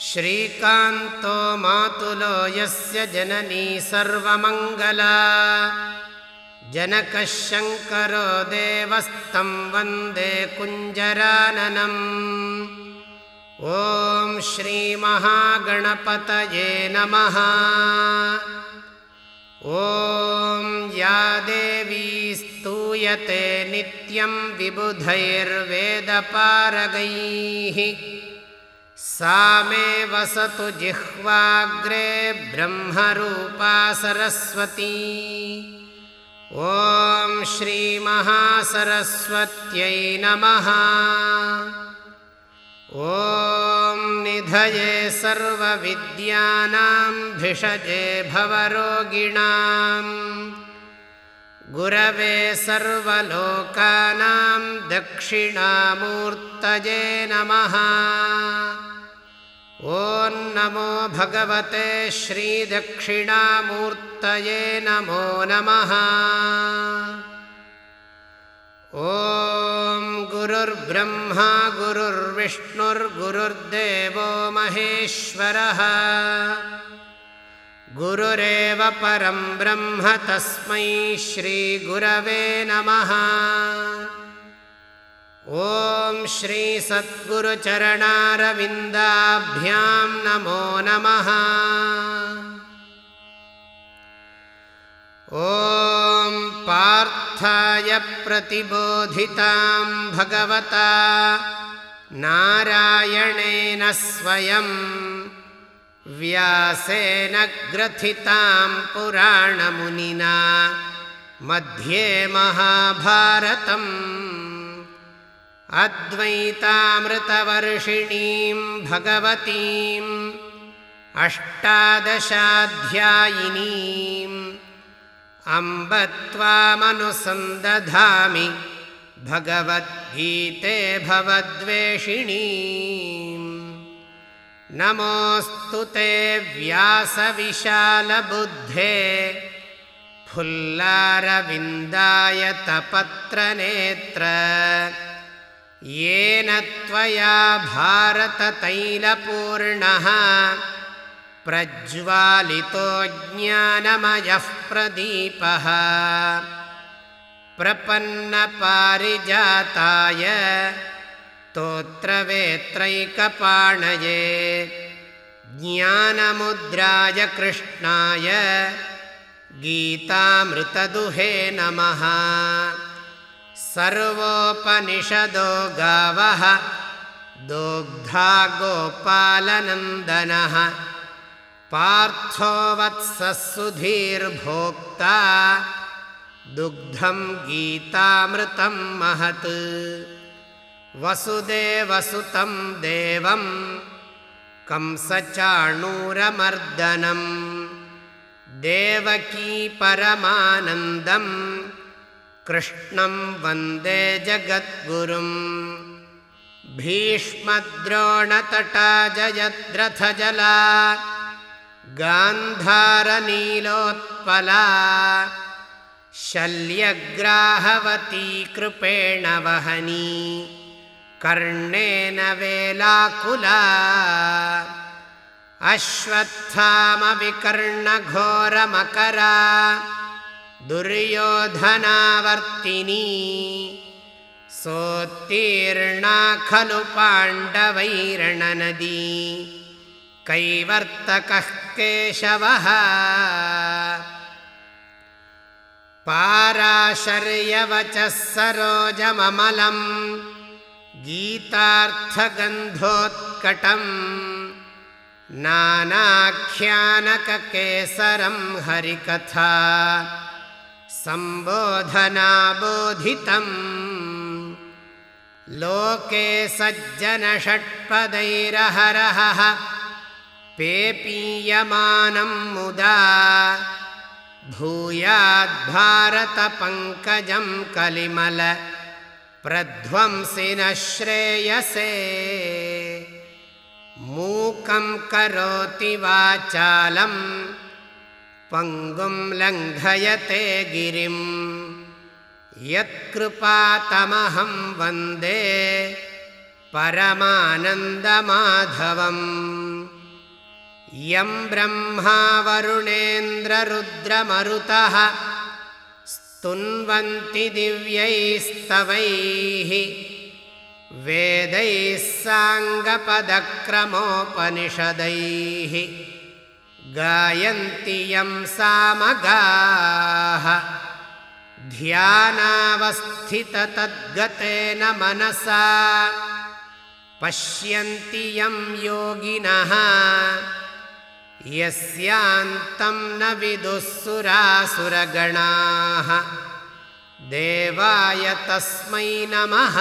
श्रीकान्तो मातुलो यस्य जननी सर्वमङ्गला। जनकः शङ्करो देवस्तं वन्दे कुञ्जराननम्। ॐ श्रीमहागणपतये नमः। ॐ या देवी स्तूयते नित्यं विबुधैर्वेदपारगैः। सा मे वसतु जिह्वाग्रे ब्रह्मरूपा सरस्वती। ॐ श्रीमहासरस्वत्यै नमः। ॐ निधये सर्वविद्यानां भिषजे भवरोगिणाम् गुरवे सर्वलोकानां दक्षिणामूर्तये नमः। ॐ नमो भगवते श्रीदक्षिणामूर्तये नमो नमः। ॐ गुरुर्ब्रह्मा गुरुर्विष्णुर्गुरुर्देवो महेश्वरः गुरुरेव परं ब्रह्म तस्मै श्रीगुरवे नमः। ॐ श्रीसद्गुरुचरणारविन्दाभ्यां नमो नमः। ॐ पार्थाय प्रतिबोधितां भगवता नारायणेन स्वयं व्यासेन ग्रथितां पुराणमुनिना मध्ये महाभारतम्। अद्वैतामृतवर्षिणीं भगवतीम् अष्टादशाध्यायिनीम्। अम्ब त्वामनुसन्दधामि भगवद्गीते भवद्वेषिणी नमोऽस्तु ते व्यासविशालबुद्धे। फुल्लारविन्दायतपत्रनेत्र येन त्वया भारततैलपूर्णः। प्रज्वालितो ज्ञानमयः प्रदीपः। प्रपन्नपारिजाताय तोत्रवेत्रैकपाणये ज्ञानमुद्राय कृष्णाय। गीतामृतदुहे नमः। सर्वोपनिषदो गावः। दोग्धा गोपालनन्दनः। पार्थो वत्सुधीर्भोक्ता दुग्धं गीतामृतं महत् वसुदेवसुतं देवं कंसचाणूरमर्दनं देवकी परमानन्दं कृष्णं वन्दे जगद्गुरुम् भीष्मद्रोणतटा जयद्रथजला गान्धारनीलोत्पला शल्यग्राहवती कृपेण कर्णेन वेलाकुला। अश्वत्थामविकर्णघोरमकरा। दुर्योधनावर्तिनी। सोत्तीर्णा खलु पाण्डवैर्णनदी। कैवर्तकः केशवः। पाराशर्यवचः सरोजममलं गीतार्थगन्धोत्कटम् नानाख्यानककेसरं हरिकथा सम्बोधनाबोधितम् लोके सज्जनषट्पदैरहरहः पेपीयमानं मुदा भूयाद्भारतपङ्कजं कलिमल प्रध्वंसि न श्रेयसे। मूकं करोति वाचालं पङ्गुं लङ्घयते गिरिं। यत्कृपातमहं वन्दे परमानन्दमाधवम्। यं ब्रह्मा वरुणेन्द्ररुद्रमरुतः स्तुन्वन्ति दिव्यैस्तवैः वेदैः साङ्गपदक्रमोपनिषदैः गायन्ति यं सामगाः ध्यानावस्थिततद्गतेन मनसा पश्यन्ति यं योगिनः यस्यान्तं न विदुःसुरासुरगणाः देवाय तस्मै नमः